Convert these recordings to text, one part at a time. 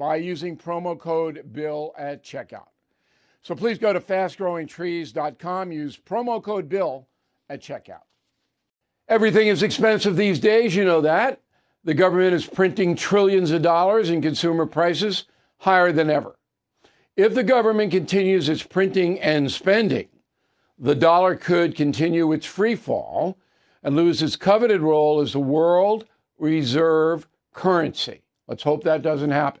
by using promo code BILL at checkout. So please go to fastgrowingtrees.com, use promo code BILL at checkout. Everything is expensive these days, you know that. The government is printing trillions of dollars and consumer prices higher than ever. If the government continues its printing and spending, the dollar could continue its free fall and lose its coveted role as the world reserve currency. Let's hope that doesn't happen.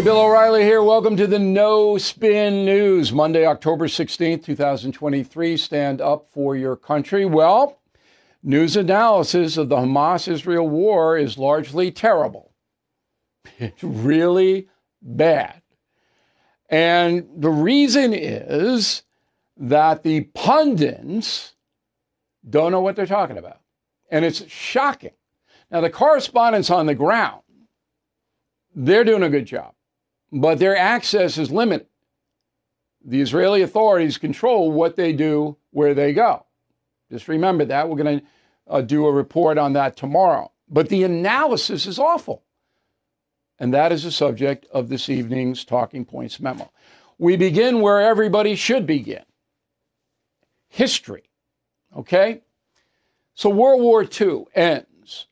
Hey, Bill O'Reilly here. Welcome to the No Spin News, Monday, October 16th, 2023. Stand up for your country. Well, news analysis of the Hamas Israel war is largely terrible. It's really bad. And the reason is that the pundits don't know what they're talking about. And it's shocking. Now, the correspondents on the ground, they're doing a good job but their access is limited. The Israeli authorities control what they do, where they go. Just remember that. We're going to uh, do a report on that tomorrow. But the analysis is awful. And that is the subject of this evening's Talking Points memo. We begin where everybody should begin history. Okay? So World War II ends.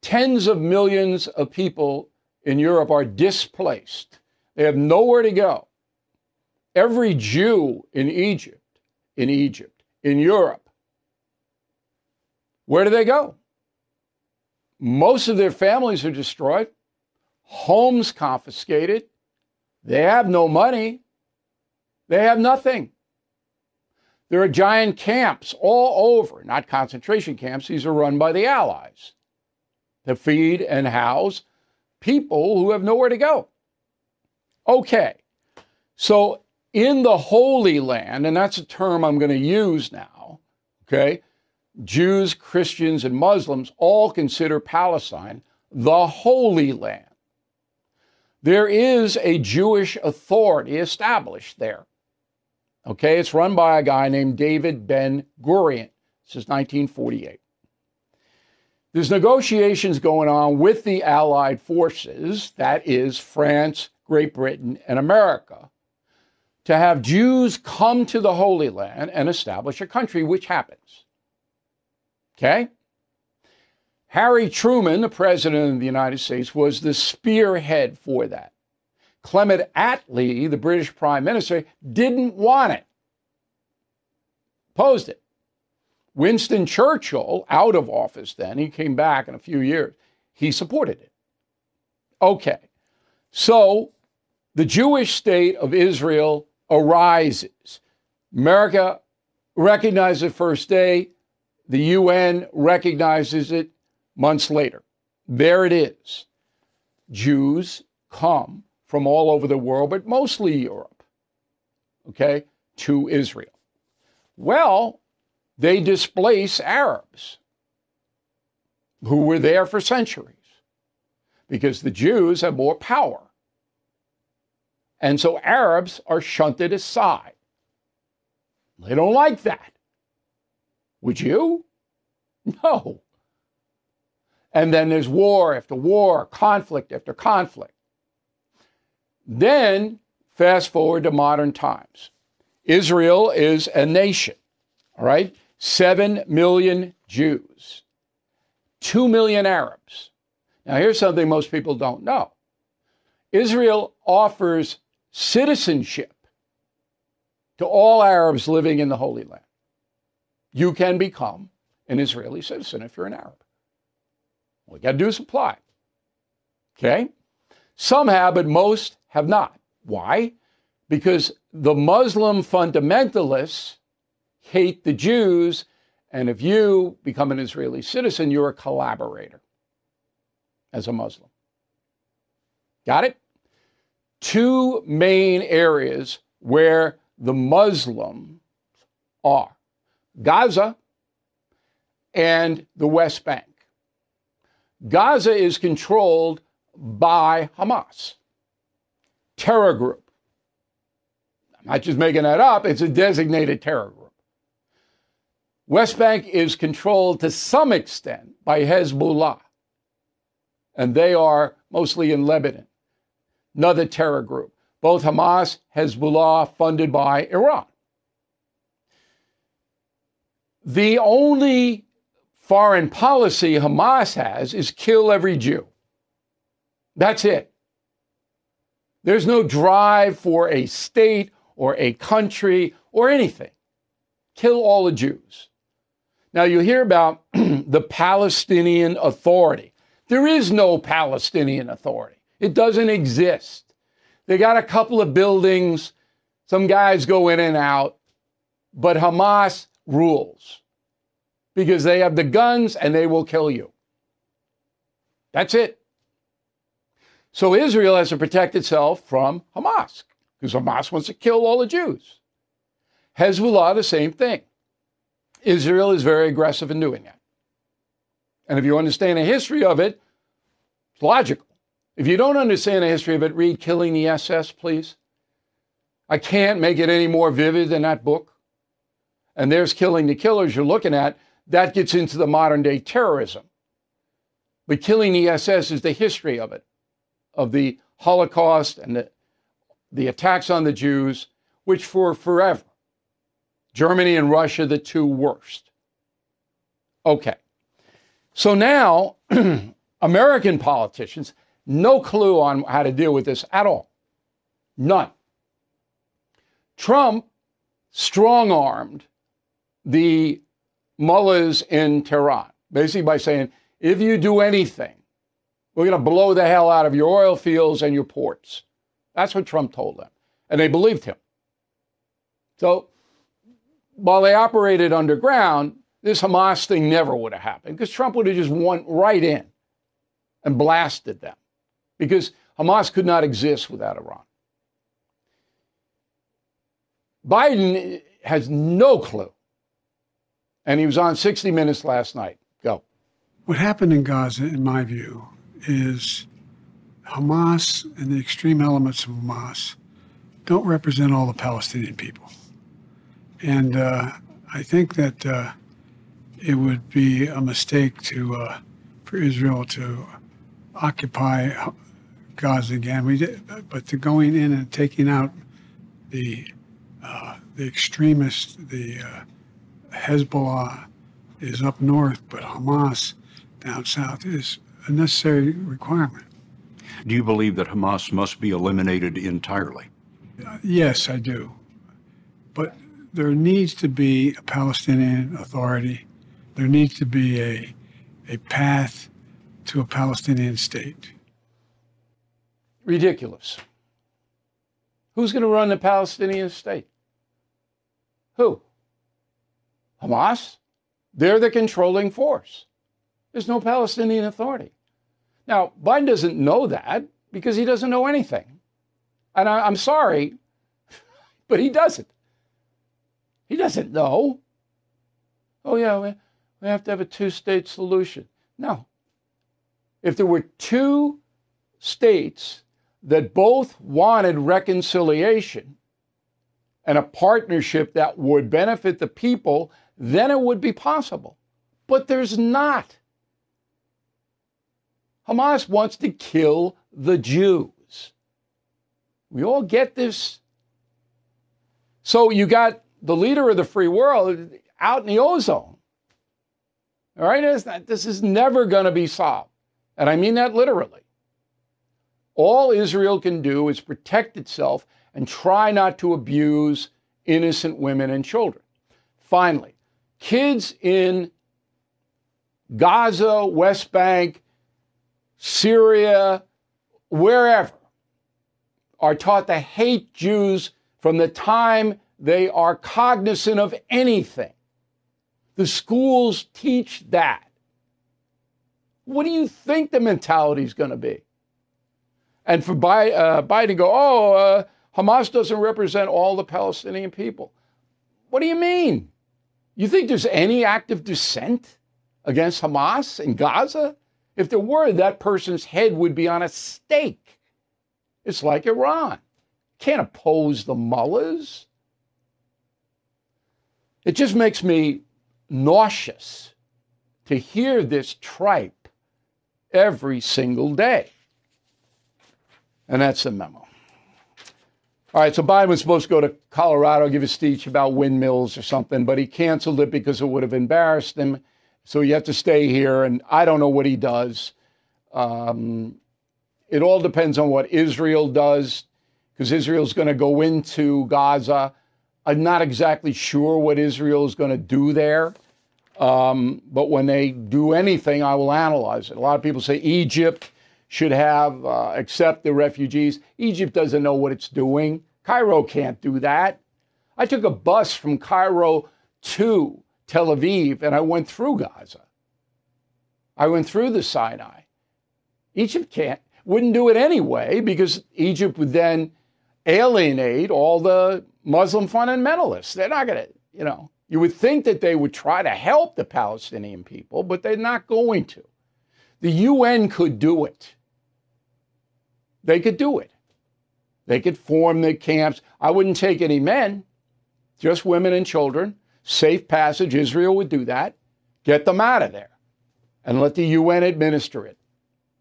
Tens of millions of people in Europe are displaced. They have nowhere to go. Every Jew in Egypt, in Egypt, in Europe, where do they go? Most of their families are destroyed, homes confiscated. They have no money. They have nothing. There are giant camps all over, not concentration camps. These are run by the Allies to feed and house people who have nowhere to go. Okay, so in the Holy Land, and that's a term I'm going to use now, okay, Jews, Christians, and Muslims all consider Palestine the Holy Land. There is a Jewish authority established there. Okay, it's run by a guy named David Ben Gurion. This is 1948. There's negotiations going on with the Allied forces, that is, France, Great Britain, and America, to have Jews come to the Holy Land and establish a country, which happens. Okay? Harry Truman, the President of the United States, was the spearhead for that. Clement Attlee, the British Prime Minister, didn't want it, opposed it. Winston Churchill, out of office then, he came back in a few years, he supported it. Okay, so the Jewish state of Israel arises. America recognizes it first day, the UN recognizes it months later. There it is. Jews come from all over the world, but mostly Europe, okay, to Israel. Well, they displace Arabs who were there for centuries because the Jews have more power. And so Arabs are shunted aside. They don't like that. Would you? No. And then there's war after war, conflict after conflict. Then, fast forward to modern times. Israel is a nation, all right? Seven million Jews, two million Arabs. Now, here's something most people don't know Israel offers citizenship to all Arabs living in the Holy Land. You can become an Israeli citizen if you're an Arab. All you got to do is apply. Okay? Some have, but most have not. Why? Because the Muslim fundamentalists hate the Jews, and if you become an Israeli citizen, you're a collaborator as a Muslim. Got it? Two main areas where the Muslims are Gaza and the West Bank. Gaza is controlled by Hamas, terror group. I'm not just making that up, it's a designated terror group. West Bank is controlled to some extent by Hezbollah, and they are mostly in Lebanon, another terror group. Both Hamas, Hezbollah, funded by Iran. The only foreign policy Hamas has is kill every Jew. That's it. There's no drive for a state or a country or anything. Kill all the Jews. Now, you hear about the Palestinian Authority. There is no Palestinian Authority, it doesn't exist. They got a couple of buildings, some guys go in and out, but Hamas rules because they have the guns and they will kill you. That's it. So Israel has to protect itself from Hamas because Hamas wants to kill all the Jews. Hezbollah, the same thing. Israel is very aggressive in doing that. And if you understand the history of it, it's logical. If you don't understand the history of it, read Killing the SS, please. I can't make it any more vivid than that book. And there's Killing the Killers you're looking at that gets into the modern day terrorism. But killing the SS is the history of it, of the Holocaust and the, the attacks on the Jews, which for forever, Germany and Russia, the two worst. Okay. So now, American politicians, no clue on how to deal with this at all. None. Trump strong armed the mullahs in Tehran, basically by saying, if you do anything, we're going to blow the hell out of your oil fields and your ports. That's what Trump told them. And they believed him. So while they operated underground, this Hamas thing never would have happened because Trump would have just went right in and blasted them because Hamas could not exist without Iran. Biden has no clue and he was on 60 Minutes last night. Go. What happened in Gaza, in my view, is Hamas and the extreme elements of Hamas don't represent all the Palestinian people. And uh, I think that uh, it would be a mistake to uh, for Israel to occupy Gaza again. We did, but to going in and taking out the uh, the extremists, the uh, Hezbollah is up north, but Hamas down south is a necessary requirement. Do you believe that Hamas must be eliminated entirely? Uh, yes, I do. But there needs to be a Palestinian Authority. There needs to be a, a path to a Palestinian state. Ridiculous. Who's going to run the Palestinian state? Who? Hamas? They're the controlling force. There's no Palestinian Authority. Now, Biden doesn't know that because he doesn't know anything. And I, am sorry, but he doesn't. He doesn't know. Oh, yeah, we, we have to have a two state solution. No. If there were two states that both wanted reconciliation and a partnership that would benefit the people, then it would be possible. But there's not. Hamas wants to kill the Jews. We all get this. So you got the leader of the free world out in the ozone. All right, this is never going to be solved. And I mean that literally. All Israel can do is protect itself and try not to abuse innocent women and children. Finally, kids in Gaza, West Bank, Syria, wherever, are taught to hate Jews from the time they are cognizant of anything. The schools teach that. What do you think the mentality is going to be? And for uh, Biden to go, oh, uh, Hamas doesn't represent all the Palestinian people. What do you mean? You think there's any active dissent against Hamas in Gaza? If there were, that person's head would be on a stake. It's like Iran. Can't oppose the mullahs. It just makes me nauseous to hear this tripe every single day. And that's the memo. All right, so Biden was supposed to go to Colorado, give a speech about windmills or something, but he canceled it because it would have embarrassed him. So you have to stay here, and I don't know what he does. Um, it all depends on what Israel does, because Israel's going to go into Gaza. I'm not exactly sure what Israel is going to do there. Um, but when they do anything, I will analyze it. A lot of people say Egypt should have uh, accept the refugees. Egypt doesn't know what it's doing. Cairo can't do that. I took a bus from Cairo to Tel Aviv and I went through Gaza. I went through the Sinai. Egypt can't, wouldn't do it anyway because Egypt would then alienate all the Muslim fundamentalists. They're not going to, you know, you would think that they would try to help the Palestinian people, but they're not going to. The UN could do it. They could do it. They could form the camps. I wouldn't take any men, just women and children. Safe passage. Israel would do that. Get them out of there and let the UN administer it.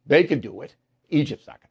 They could do it. Egypt's not going to.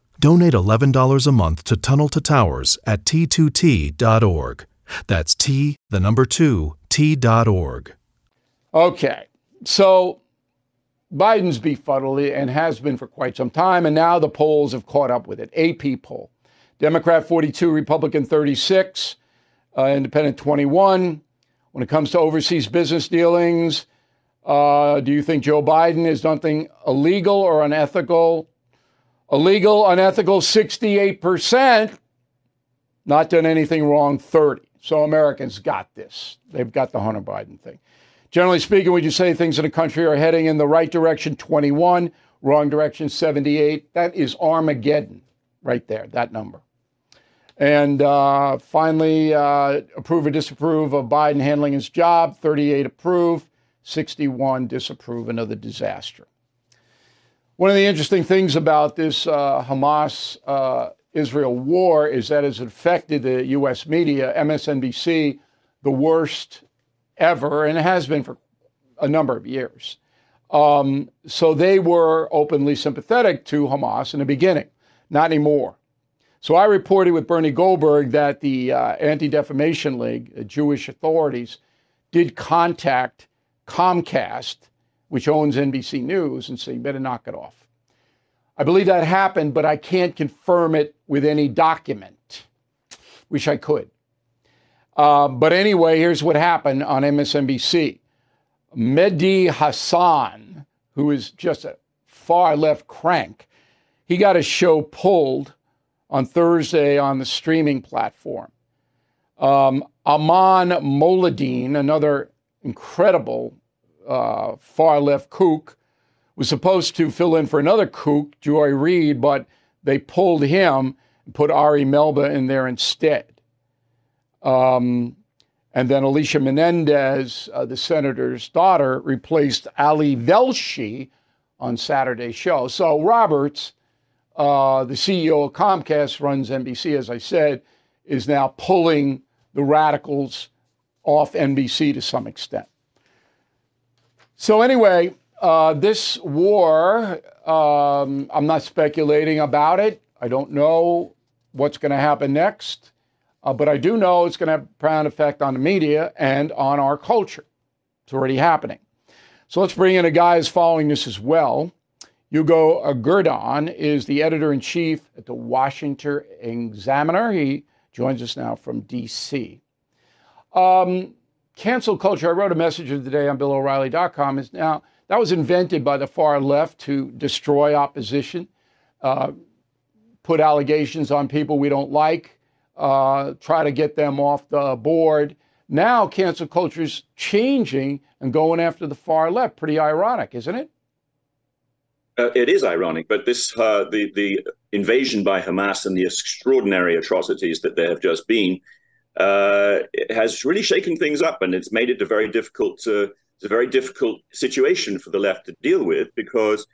Donate $11 a month to Tunnel to Towers at t2t.org. That's T, the number 2, t.org. Okay. So Biden's befuddled and has been for quite some time, and now the polls have caught up with it. AP poll Democrat 42, Republican 36, uh, Independent 21. When it comes to overseas business dealings, uh, do you think Joe Biden is something illegal or unethical? Illegal, unethical, 68%. Not done anything wrong, 30. So Americans got this. They've got the Hunter Biden thing. Generally speaking, would you say things in the country are heading in the right direction, 21, wrong direction, 78? That is Armageddon right there, that number. And uh, finally, uh, approve or disapprove of Biden handling his job, 38 approve, 61 disapprove, another disaster. One of the interesting things about this uh, Hamas uh, Israel war is that it's affected the U.S. media, MSNBC, the worst ever, and it has been for a number of years. Um, so they were openly sympathetic to Hamas in the beginning, not anymore. So I reported with Bernie Goldberg that the uh, Anti Defamation League, the Jewish authorities, did contact Comcast which owns NBC News, and say, you better knock it off. I believe that happened, but I can't confirm it with any document. Wish I could. Uh, but anyway, here's what happened on MSNBC. Mehdi Hasan, who is just a far left crank, he got his show pulled on Thursday on the streaming platform. Um, Ayman Mohyeldin, another incredible uh, far left kook, was supposed to fill in for another kook, Joy Reid, but they pulled him and put Ari Melber in there instead. Um, and then Alicia Menendez, uh, the senator's daughter, replaced Ali Velshi on Saturday's show. So Roberts, uh, the CEO of Comcast, runs NBC, as I said, is now pulling the radicals off NBC to some extent. So, anyway, uh, this war, um, I'm not speculating about it. I don't know what's going to happen next, uh, but I do know it's going to have a profound effect on the media and on our culture. It's already happening. So let's bring in a guy who's following this as well. Hugo Gurdon is the editor in chief at the Washington Examiner. He joins us now from D.C. Um, cancel culture, I wrote a message of the day on BillO'Reilly.com, is now that was invented by the far left to destroy opposition, uh, put allegations on people we don't like, uh, try to get them off the board. Now cancel culture is changing and going after the far left. Pretty ironic, isn't it? Uh, it is ironic, but this uh, the the invasion by Hamas and the extraordinary atrocities that there have just been uh, has really shaken things up, and it's made it a very difficult to, it's a very difficult situation for the left to deal with because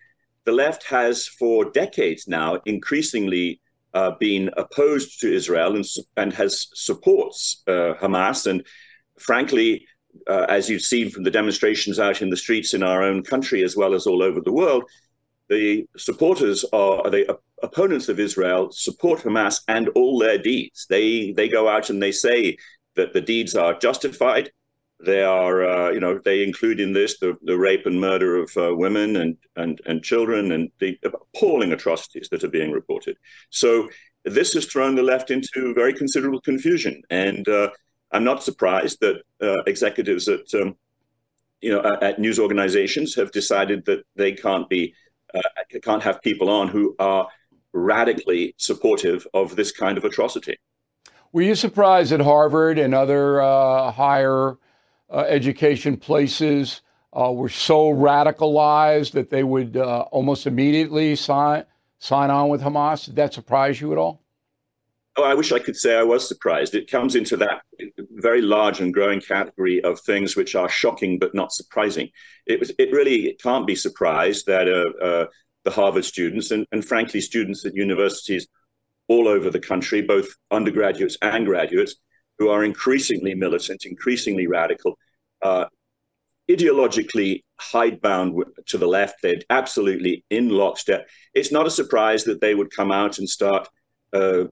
the left has for decades now increasingly uh, been opposed to Israel and, and has supports uh, Hamas. And frankly, uh, as you've seen from the demonstrations out in the streets in our own country as well as all over the world, the supporters are the opponents of Israel support Hamas and all their deeds. They they go out and they say that the deeds are justified. They are, uh, you know, they include in this the, the rape and murder of uh, women and, and and children and the appalling atrocities that are being reported. So this has thrown the left into very considerable confusion, and uh, I'm not surprised that uh, executives at um, you know at news organizations have decided that they can't be uh, can't have people on who are radically supportive of this kind of atrocity. Were you surprised that Harvard and other uh, higher uh, education places uh, were so radicalized that they would uh, almost immediately sign sign on with Hamas? Did that surprise you at all? Oh, I wish I could say I was surprised. It comes into that very large and growing category of things which are shocking but not surprising. It was. It really can't be surprised that uh, uh, the Harvard students and, and frankly students at universities all over the country, both undergraduates and graduates, who are increasingly militant, increasingly radical, uh, ideologically hidebound to the left. They're absolutely in lockstep. It's not a surprise that they would come out and start uh,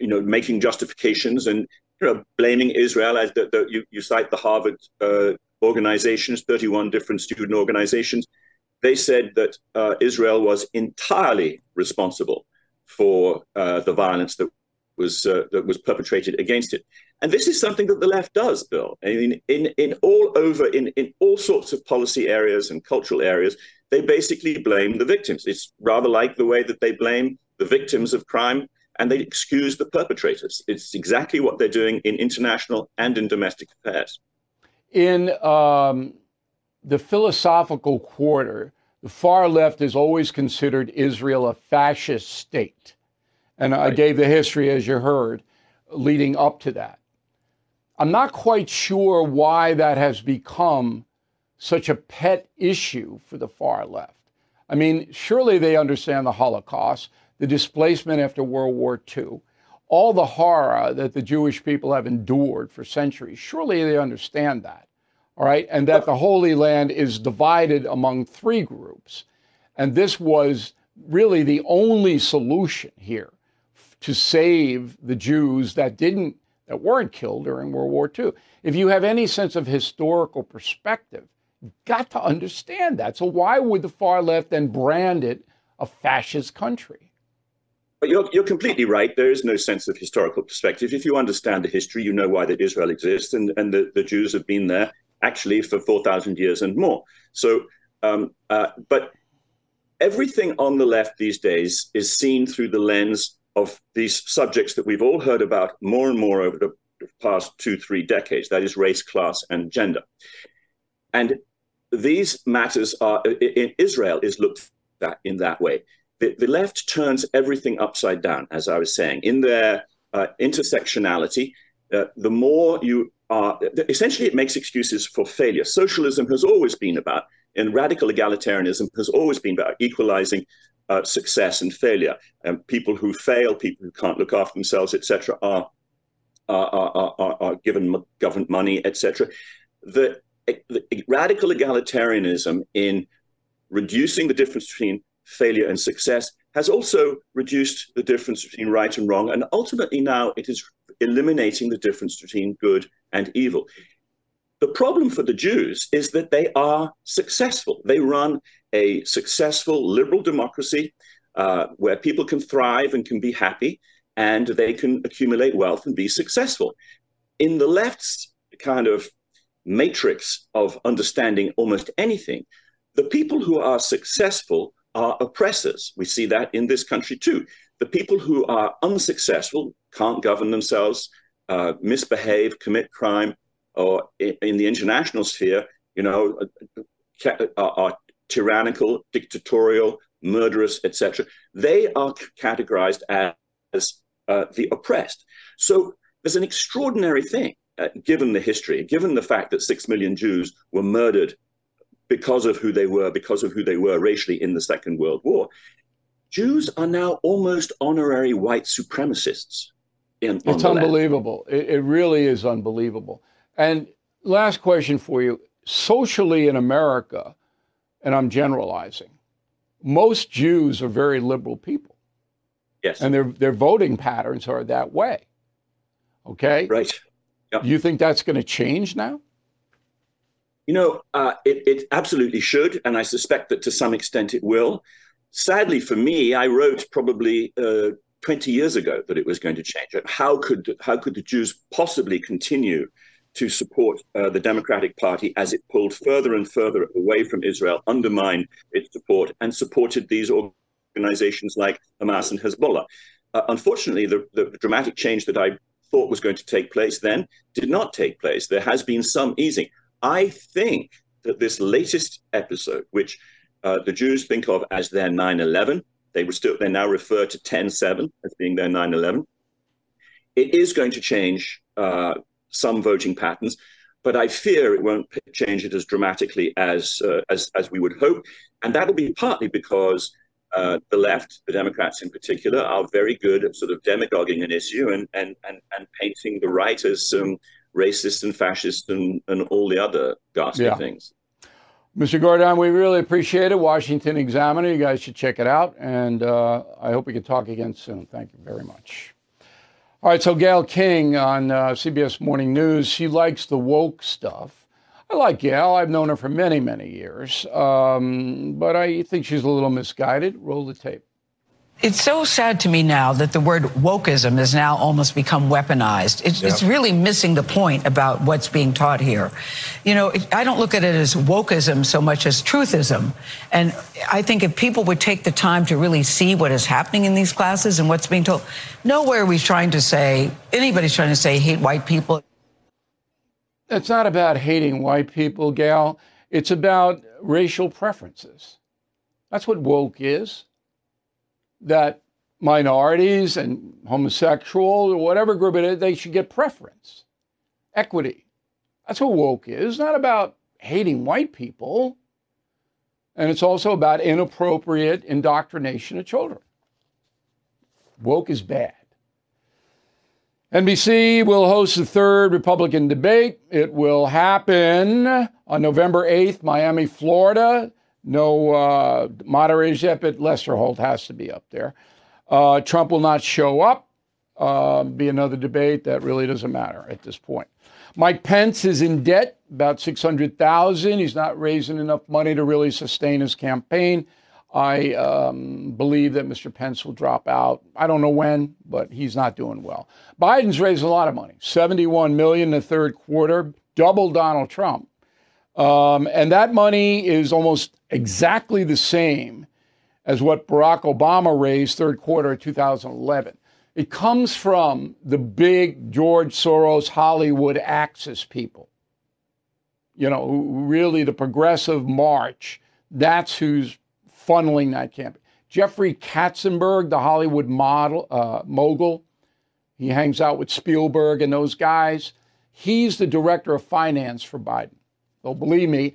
you know, making justifications and you know, blaming Israel as the, the you, you cite the Harvard uh, organizations, 31 different student organizations. They said that uh, Israel was entirely responsible for uh, the violence that was uh, that was perpetrated against it. And this is something that the left does, Bill. I mean, in in all over in in all sorts of policy areas and cultural areas, they basically blame the victims. It's rather like the way that they blame the victims of crime and they excuse the perpetrators. It's exactly what they're doing in international and in domestic affairs. In um, the philosophical quarter, the far left has always considered Israel a fascist state. And right. I gave the history, as you heard, leading up to that. I'm not quite sure why that has become such a pet issue for the far left. I mean, surely they understand the Holocaust the displacement after World War II, all the horror that the Jewish people have endured for centuries. Surely they understand that, all right? And that the Holy Land is divided among three groups. And this was really the only solution here to save the Jews that didn't that weren't killed during World War II. If you have any sense of historical perspective, you've got to understand that. So why would the far left then brand it a fascist country? But you're, you're completely right. There is no sense of historical perspective. If you understand the history, you know why that Israel exists, and, and the, the Jews have been there actually for 4,000 years and more. So, um, uh, but everything on the left these days is seen through the lens of these subjects that we've all heard about more and more over the past two, three decades that is, race, class, and gender. And these matters are, in Israel is looked at in that way the, the left turns everything upside down, as I was saying, in their uh, intersectionality. Uh, the more you are, essentially, it makes excuses for failure. Socialism has always been about, and radical egalitarianism has always been about equalizing uh, success and failure. And people who fail, people who can't look after themselves, etc., are, are, are, are, are given government money, etc. The, the radical egalitarianism in reducing the difference between failure and success has also reduced the difference between right and wrong. And ultimately, now it is eliminating the difference between good and evil. The problem for the Jews is that they are successful. They run a successful liberal democracy uh, where people can thrive and can be happy and they can accumulate wealth and be successful. In the left's kind of matrix of understanding almost anything, the people who are successful are oppressors. We see that in this country too. The people who are unsuccessful, can't govern themselves, uh, misbehave, commit crime, or in, the international sphere, you know, are, are tyrannical, dictatorial, murderous, etc. They are categorized as uh, the oppressed. So there's an extraordinary thing, uh, given the history, given the fact that six million Jews were murdered because of who they were, because of who they were racially in the Second World War. Jews are now almost honorary white supremacists. In, it's unbelievable. It, it really is unbelievable. And last question for you socially in America, and I'm generalizing, most Jews are very liberal people. Yes. And their, their voting patterns are that way. Okay? Right. Yep. You think that's going to change now? You know, uh, it, it absolutely should, and I suspect that to some extent it will. Sadly for me, I wrote probably uh, 20 years ago that it was going to change. How could how could the Jews possibly continue to support uh, the Democratic Party as it pulled further and further away from Israel, undermined its support, and supported these organizations like Hamas and Hezbollah? Uh, unfortunately, the, the dramatic change that I thought was going to take place then did not take place. There has been some easing. I think that this latest episode, which uh, the Jews think of as their 9 11, they still they now refer to 10 7 as being their 9 11. it is going to change uh, some voting patterns, but I fear it won't change it as dramatically as uh, as as we would hope, and that'll be partly because uh, the left, the Democrats in particular, are very good at sort of demagoguing an issue and and and, and painting the right as um, racist and fascist and, and all the other ghastly yeah. things. Mr. Gurdon, we really appreciate it. Washington Examiner, you guys should check it out. And uh, I hope we can talk again soon. Thank you very much. All right, so Gayle King on uh, CBS Morning News, she likes the woke stuff. I like Gayle. I've known her for many, many years. Um, but I think she's a little misguided. Roll the tape. It's so sad to me now that the word wokeism has now almost become weaponized. It's, yep. it's really missing the point about what's being taught here. You know, it, I don't look at it as wokeism so much as truthism. And I think if people would take the time to really see what is happening in these classes and what's being told, nowhere are we trying to say, anybody's trying to say hate white people. It's not about hating white people, gal. It's about racial preferences. That's what woke is that minorities and homosexuals or whatever group it is, they should get preference, equity. That's what woke is. It's not about hating white people. And it's also about inappropriate indoctrination of children. Woke is bad. NBC will host the third Republican debate. It will happen on November 8th, Miami, Florida. No uh, moderators yet, but Lester Holt has to be up there. Uh, Trump will not show up. Uh, be another debate that really doesn't matter at this point. Mike Pence is in debt, about six hundred thousand. He's not raising enough money to really sustain his campaign. I um, believe that Mr. Pence will drop out. I don't know when, but he's not doing well. Biden's raised a lot of money, seventy-one million in the third quarter, double Donald Trump. Um, and that money is almost exactly the same as what Barack Obama raised third quarter of 2011. It comes from the big George Soros Hollywood Axis people. You know, really the progressive march. That's who's funneling that campaign. Jeffrey Katzenberg, the Hollywood model uh, mogul, he hangs out with Spielberg and those guys. He's the director of finance for Biden. Though believe me,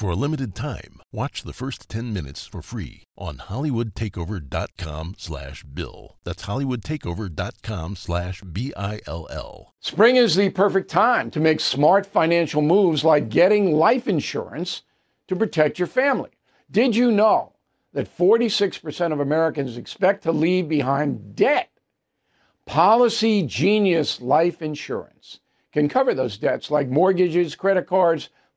For a limited time, watch the first 10 minutes for free on hollywoodtakeover.com slash bill. That's hollywoodtakeover.com slash B-I-L-L. Spring is the perfect time to make smart financial moves like getting life insurance to protect your family. Did you know that 46% of Americans expect to leave behind debt? Policy Genius Life Insurance can cover those debts like mortgages, credit cards,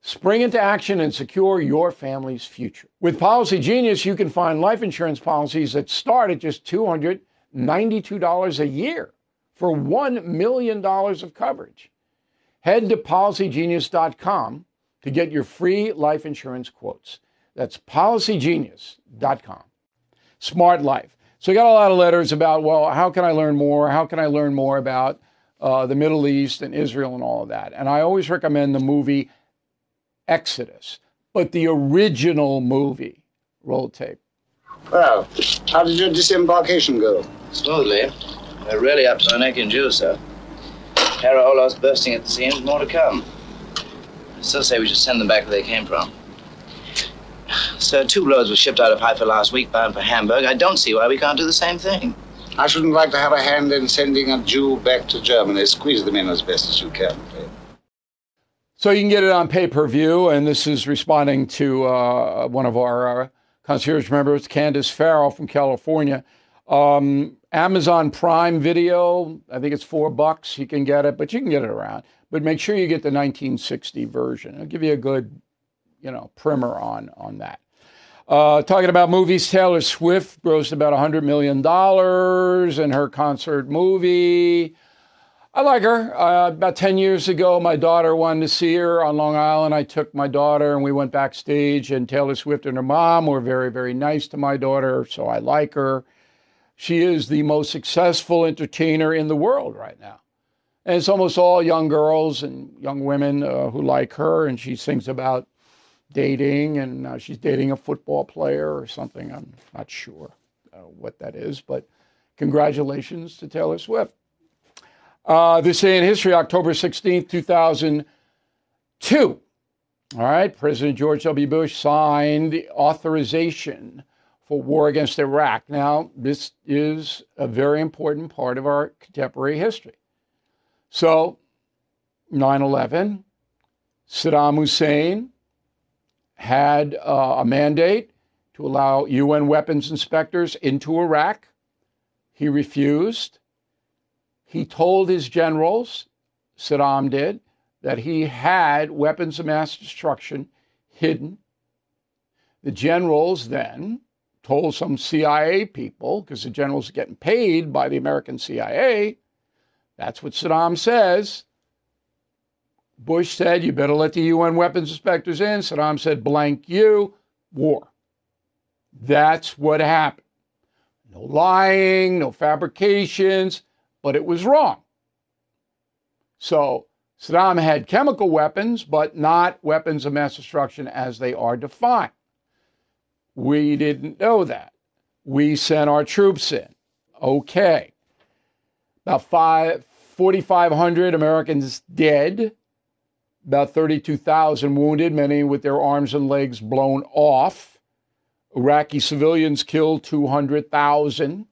Spring into action and secure your family's future. With Policy Genius, you can find life insurance policies that start at just $292 a year for $1 million of coverage. Head to policygenius.com to get your free life insurance quotes. That's policygenius.com. Smart Life. So, I got a lot of letters about, well, how can I learn more? How can I learn more about uh, the Middle East and Israel and all of that? And I always recommend the movie Exodus, but the original movie. Roll tape. Well, how did your disembarkation go? Smoothly. We're really up to our neck in juice, sir. Caraolos bursting at the seams, more to come. I still say we should send them back where they came from. Sir, two loads were shipped out of Haifa last week bound for Hamburg. I don't see why we can't do the same thing. I shouldn't like to have a hand in sending a Jew back to Germany. Squeeze them in as best as you can. So you can get it on pay per view, and this is responding to uh, one of our uh, concierge members, Candace Farrell from California. Um, Amazon Prime Video, I think it's four bucks. You can get it, but you can get it around. But make sure you get the 1960 version. It'll give you a good, you know, primer on on that. Uh, talking about movies, Taylor Swift grossed about $100 million in her concert movie. I like her. Uh, about 10 years ago, my daughter wanted to see her on Long Island. I took my daughter and we went backstage, and Taylor Swift and her mom were very, very nice to my daughter, so I like her. She is the most successful entertainer in the world right now. And it's almost all young girls and young women uh, who like her, and she sings about dating, and uh, she's dating a football player or something. I'm not sure uh, what that is, but congratulations to Taylor Swift. Uh, this day in history, October 16th, 2002. All right, President George W. Bush signed the authorization for war against Iraq. Now, this is a very important part of our contemporary history. So, 9 11, Saddam Hussein had uh, a mandate to allow UN weapons inspectors into Iraq. He refused. He told his generals, Saddam did, that he had weapons of mass destruction hidden. The generals then told some CIA people, because the generals are getting paid by the American CIA, that's what Saddam says. Bush said, You better let the UN weapons inspectors in. Saddam said, Blank you, war. That's what happened. No lying, no fabrications, but it was wrong. So Saddam had chemical weapons, but not weapons of mass destruction as they are defined. We didn't know that. We sent our troops in. Okay. About 4,500 Americans dead about 32,000 wounded, many with their arms and legs blown off. Iraqi civilians killed 200,000.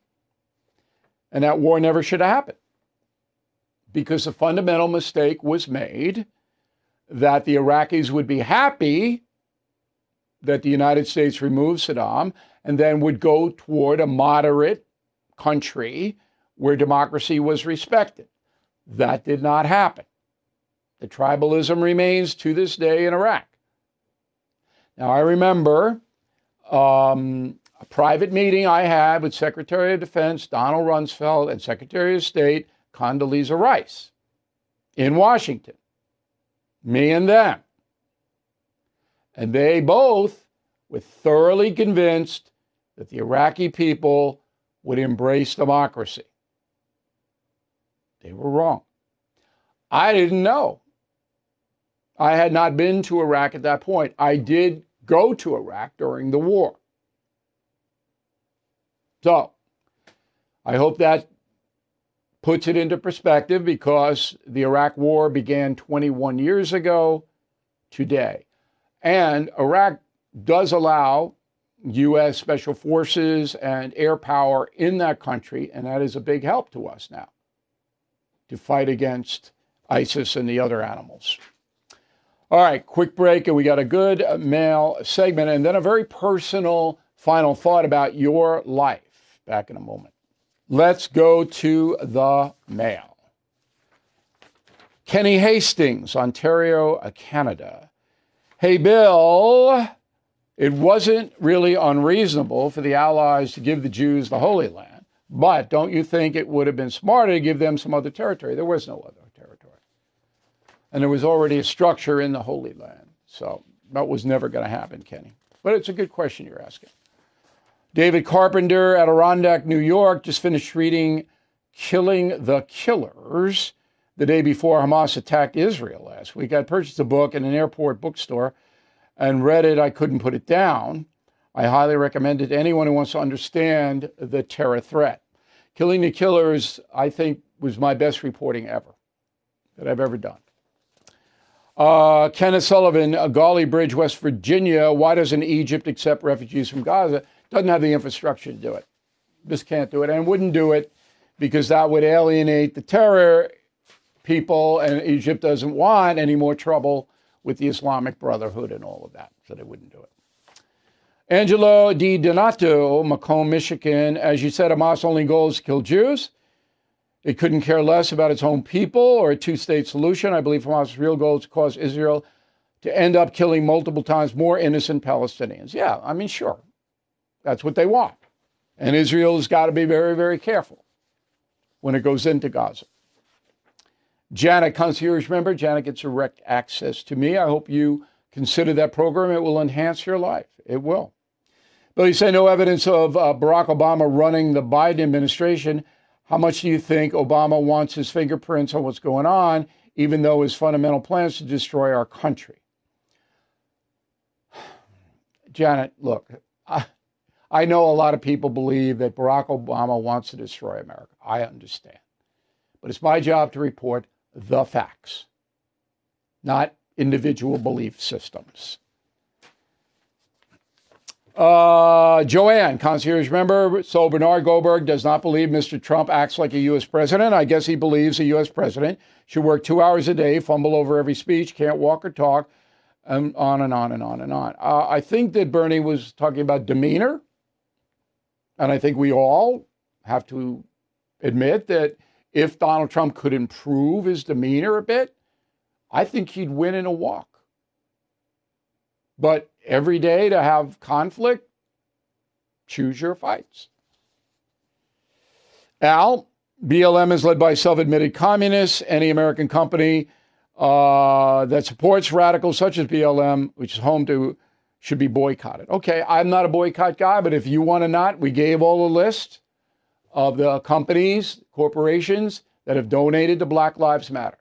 And that war never should have happened because a fundamental mistake was made that the Iraqis would be happy that the United States removed Saddam and then would go toward a moderate country where democracy was respected. That did not happen. The tribalism remains to this day in Iraq. Now, I remember um, a private meeting I had with Secretary of Defense Donald Rumsfeld and Secretary of State Condoleezza Rice in Washington, me and them. And they both were thoroughly convinced that the Iraqi people would embrace democracy. They were wrong. I didn't know. I had not been to Iraq at that point. I did go to Iraq during the war. So I hope that puts it into perspective because the Iraq war began 21 years ago today. And Iraq does allow U.S. Special Forces and air power in that country, and that is a big help to us now to fight against ISIS and the other animals. All right, quick break, and we got a good uh, mail segment, and then a very personal final thought about your life. Back in a moment. Let's go to the mail. Kenny Hastings, Ontario, uh, Canada. Hey, Bill, it wasn't really unreasonable for the Allies to give the Jews the Holy Land, but don't you think it would have been smarter to give them some other territory? There was no other territory. and there was already a structure in the Holy Land. So that was never going to happen, Kenny. But it's a good question you're asking. David Carpenter, Adirondack, New York, just finished reading Killing the Killers the day before Hamas attacked Israel last week. I purchased a book in an airport bookstore and read it. I couldn't put it down. I highly recommend it to anyone who wants to understand the terror threat. Killing the Killers, I think, was my best reporting ever that I've ever done. Uh, Kenneth Sullivan, Gauley Bridge, West Virginia. Why doesn't Egypt accept refugees from Gaza? Doesn't have the infrastructure to do it. Just can't do it and wouldn't do it because that would alienate the terror people, and Egypt doesn't want any more trouble with the Islamic Brotherhood and all of that, so they wouldn't do it. Angelo Di Donato, Macomb, Michigan. As you said, Hamas only goal is to kill Jews. It couldn't care less about its own people or a two state solution. I believe Hamas' real goal is to cause Israel to end up killing multiple times more innocent Palestinians. Yeah, I mean, sure. That's what they want. And Israel has got to be very, very careful when it goes into Gaza. Janet, concierge member. Janet gets direct access to me. I hope you consider that program. It will enhance your life. It will. Billy say no evidence of uh, Barack Obama running the Biden administration. How much do you think Obama wants his fingerprints on what's going on, even though his fundamental plan is to destroy our country? Janet, look, I, I know a lot of people believe that Barack Obama wants to destroy America. I understand. But it's my job to report the facts, not individual belief systems. Uh, Joanne, concierge member. So Bernard Goldberg does not believe Mr. Trump acts like a U.S. president. I guess he believes a U.S. president should work two hours a day, fumble over every speech, can't walk or talk, and on and on and on and on. Uh, I think that Bernie was talking about demeanor. And I think we all have to admit that if Donald Trump could improve his demeanor a bit, I think he'd win in a walk. But every day to have conflict, choose your fights. Al, BLM is led by self admitted communists. Any American company uh, that supports radicals such as BLM, which is home to, should be boycotted. Okay, I'm not a boycott guy, but if you want to not, we gave all the list of the companies, corporations that have donated to Black Lives Matter.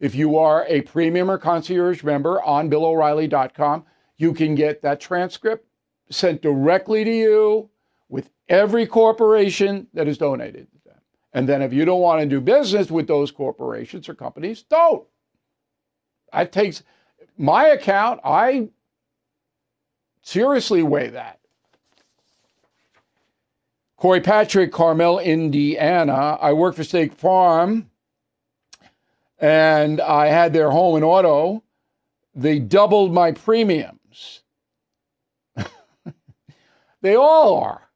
If you are a premium or concierge member on BillO'Reilly.com, you can get that transcript sent directly to you with every corporation that has donated to them. And then if you don't want to do business with those corporations or companies, don't. That takes my account, I seriously weigh that. Corey Patrick, Carmel, Indiana. I work for State Farm and I had their home and auto. They doubled my premiums. they all are.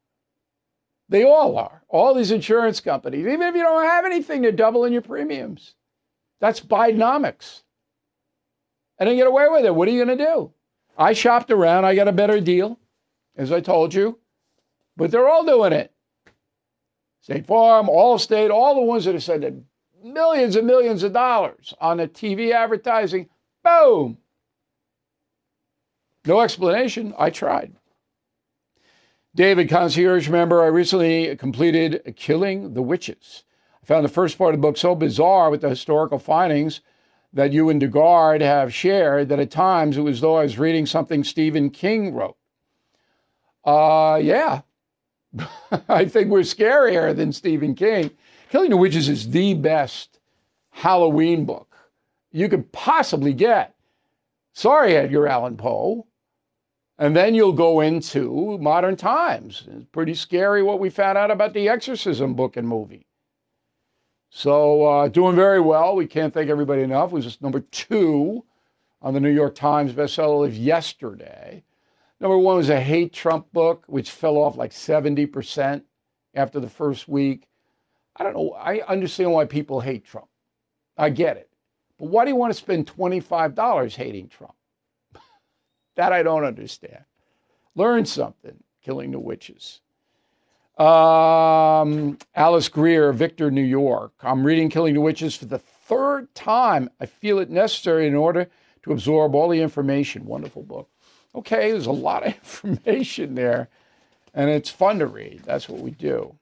They all are. All these insurance companies, even if you don't have anything, they're doubling your premiums. That's Bidenomics. And they get away with it. What are you going to do? I shopped around. I got a better deal, as I told you. But they're all doing it. State Farm, Allstate, all the ones that have spent millions and millions of dollars on the TV advertising, boom, no explanation. I tried. David, concierge member, I recently completed Killing the Witches. I found the first part of the book so bizarre with the historical findings that you and Dugard have shared that at times it was though I was reading something Stephen King wrote. Uh, yeah. I think we're scarier than Stephen King. Killing the Witches is the best Halloween book you could possibly get. Sorry, Edgar Allan Poe. And then you'll go into modern times. It's pretty scary what we found out about the exorcism book and movie. So, uh, doing very well. We can't thank everybody enough. It was just number two on the New York Times bestseller list yesterday. Number one was a hate Trump book, which fell off like 70% after the first week. I don't know. I understand why people hate Trump. I get it. But why do you want to spend $25 hating Trump? That I don't understand. Learn something, killing the witches. Um, Alice Greer, Victor, New York. I'm reading Killing the Witches for the third time. I feel it necessary in order to absorb all the information. Wonderful book. Okay, there's a lot of information there, and it's fun to read. That's what we do.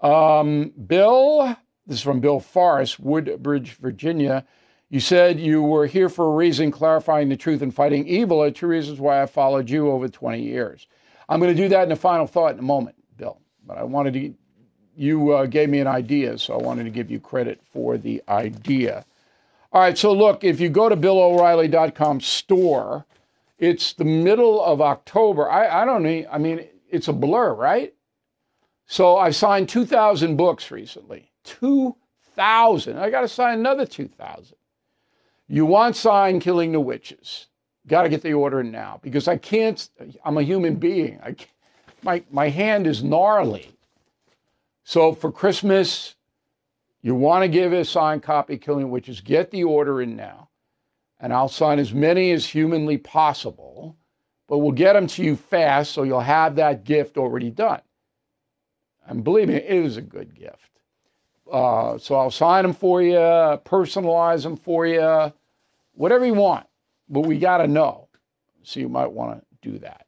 Um, Bill, this is from Bill Forrest, Woodbridge, Virginia. You said you were here for a reason, clarifying the truth and fighting evil are two reasons why I followed you over 20 years. I'm going to do that in the final thought in a moment. But I wanted to, you uh, gave me an idea, so I wanted to give you credit for the idea. All right, so look, if you go to BillO'Reilly.com store, it's the middle of October. I, I don't need, I mean, it's a blur, right? So I signed 2,000 books recently. 2,000. I got to sign another 2,000. You want sign Killing the Witches. Got to get the order now because I can't, I'm a human being. I my, my hand is gnarly. So for Christmas, you want to give a signed copy Killing Witches, get the order in now. And I'll sign as many as humanly possible, but we'll get them to you fast so you'll have that gift already done. And believe me, it is a good gift. Uh, so I'll sign them for you, personalize them for you, whatever you want. But we got to know. So you might want to do that.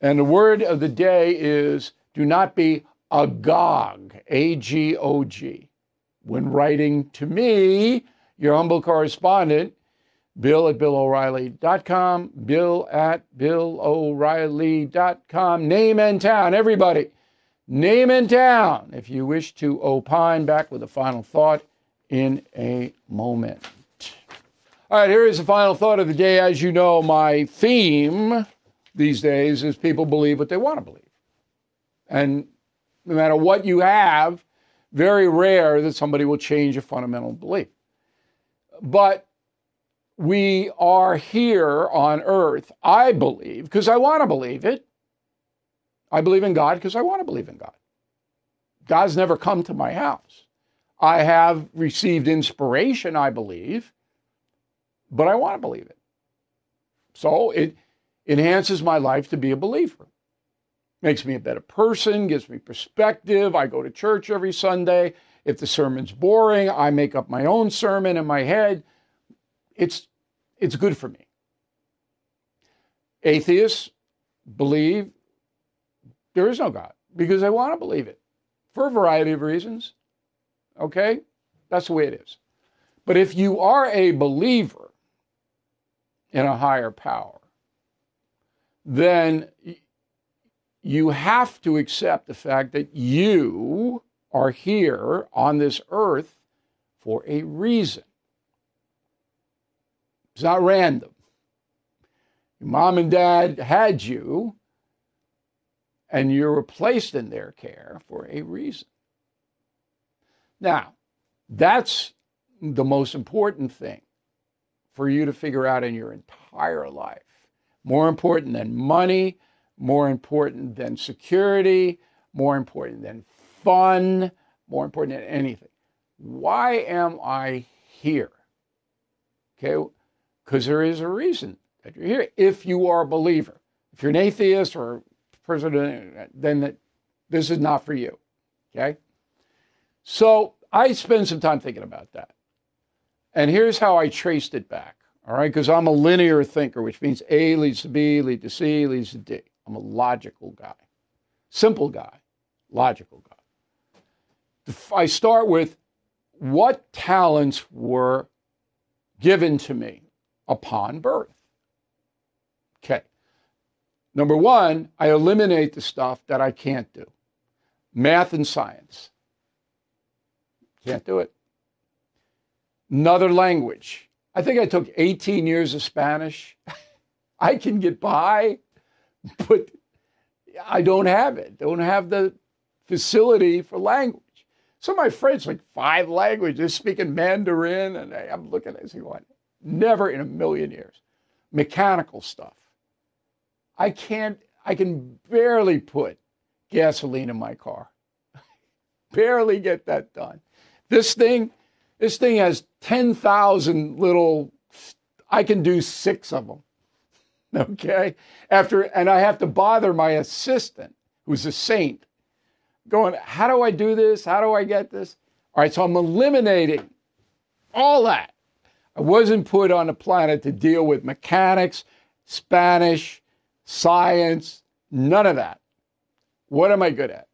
And the word of the day is do not be agog, A G O G. When writing to me, your humble correspondent, bill at billoreilly.com, bill at billoreilly.com, name and town, everybody, name and town, if you wish to opine. Back with a final thought in a moment. All right, here is the final thought of the day. As you know, my theme these days is people believe what they want to believe. And no matter what you have, very rare that somebody will change a fundamental belief. But we are here on earth, I believe, because I want to believe it. I believe in God because I want to believe in God. God's never come to my house. I have received inspiration, I believe, but I want to believe it. So it enhances my life to be a believer. Makes me a better person, gives me perspective. I go to church every Sunday. If the sermon's boring, I make up my own sermon in my head. It's, it's good for me. Atheists believe there is no God because they want to believe it for a variety of reasons. Okay? That's the way it is. But if you are a believer in a higher power, then you have to accept the fact that you are here on this earth for a reason. It's not random. Your mom and dad had you, and you were placed in their care for a reason. Now, that's the most important thing for you to figure out in your entire life more important than money, more important than security, more important than fun, more important than anything. Why am I here? Okay, because there is a reason that you're here. If you are a believer, if you're an atheist or a person, then that this is not for you. Okay, so I spend some time thinking about that, and here's how I traced it back. All right, because I'm a linear thinker, which means A leads to B, leads to C, leads to D. I'm a logical guy, simple guy, logical guy. I start with what talents were given to me upon birth. Okay. Number one, I eliminate the stuff that I can't do math and science. Can't do it. Another language. I think I took 18 years of Spanish. I can get by, but I don't have it. Don't have the facility for language. So my friends like five languages, speaking Mandarin, and I'm looking at it going, never in a million years. Mechanical stuff. I can't, I can barely put gasoline in my car. barely get that done. This thing, this thing has 10,000 little, I can do six of them. Okay. After, and I have to bother my assistant, who's a saint, going, How do I do this? How do I get this? All right. So I'm eliminating all that. I wasn't put on the planet to deal with mechanics, Spanish, science, none of that. What am I good at?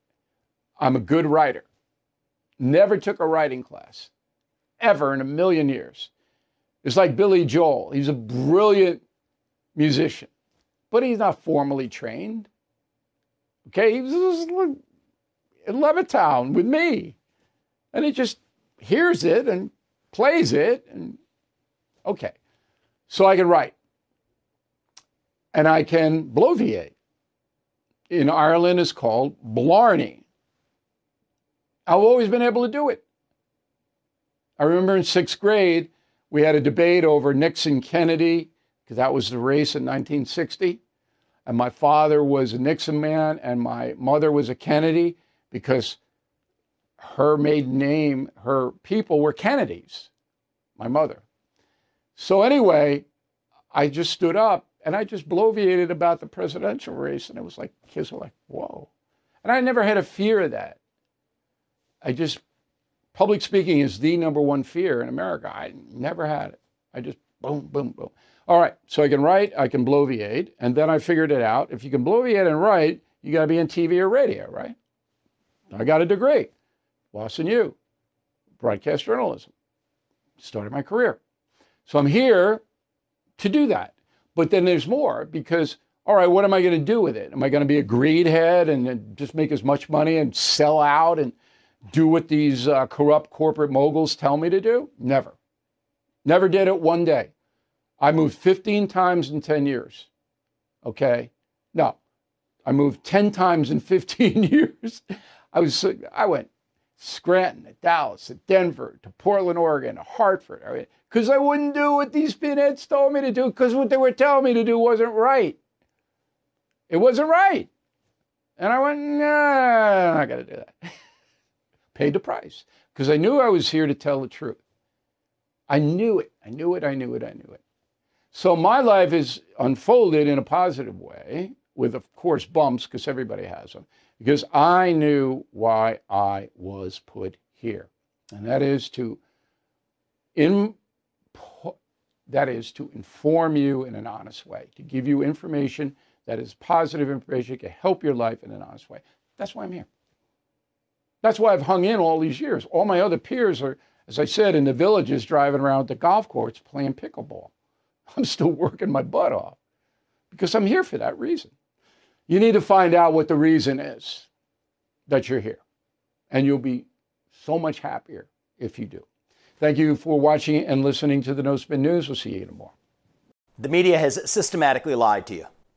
I'm a good writer. Never took a writing class, ever in a million years. It's like Billy Joel. He's a brilliant musician, but he's not formally trained. Okay, he was in Levittown with me, and he just hears it and plays it, and okay, so I can write, and I can bloviate. In Ireland, it's called blarney. I've always been able to do it. I remember in sixth grade, we had a debate over Nixon Kennedy, because that was the race in 1960. And my father was a Nixon man, and my mother was a Kennedy because her maiden name, her people were Kennedys, my mother. So, anyway, I just stood up and I just bloviated about the presidential race. And it was like, kids were like, whoa. And I never had a fear of that. I just, public speaking is the number one fear in America. I never had it. I just boom, boom, boom. All right, so I can write, I can bloviate, and then I figured it out. If you can bloviate and write, you got to be in TV or radio, right? I got a degree, Boston U, broadcast journalism. Started my career. So I'm here to do that. But then there's more because, all right, what am I going to do with it? Am I going to be a greed head and just make as much money and sell out and do what these uh, corrupt corporate moguls tell me to do? Never. Never did it one day. I moved 15 times in 10 years. Okay? No, I moved 10 times in 15 years. I was I went Scranton, to Dallas, to Denver, to Portland, Oregon, to Hartford. Because I, mean, I wouldn't do what these pinheads told me to do because what they were telling me to do wasn't right. It wasn't right. And I went, no, nah, I'm not going to do that. Paid the price because I knew I was here to tell the truth. I knew it. I knew it. I knew it. I knew it. So my life is unfolded in a positive way with, of course, bumps because everybody has them because I knew why I was put here. And that is to in, that is to inform you in an honest way, to give you information that is positive information, can help your life in an honest way. That's why I'm here. That's why I've hung in all these years. All my other peers are, as I said, in the villages driving around the golf courts playing pickleball. I'm still working my butt off because I'm here for that reason. You need to find out what the reason is that you're here. And you'll be so much happier if you do. Thank you for watching and listening to the No Spin News. We'll see you tomorrow. The media has systematically lied to you.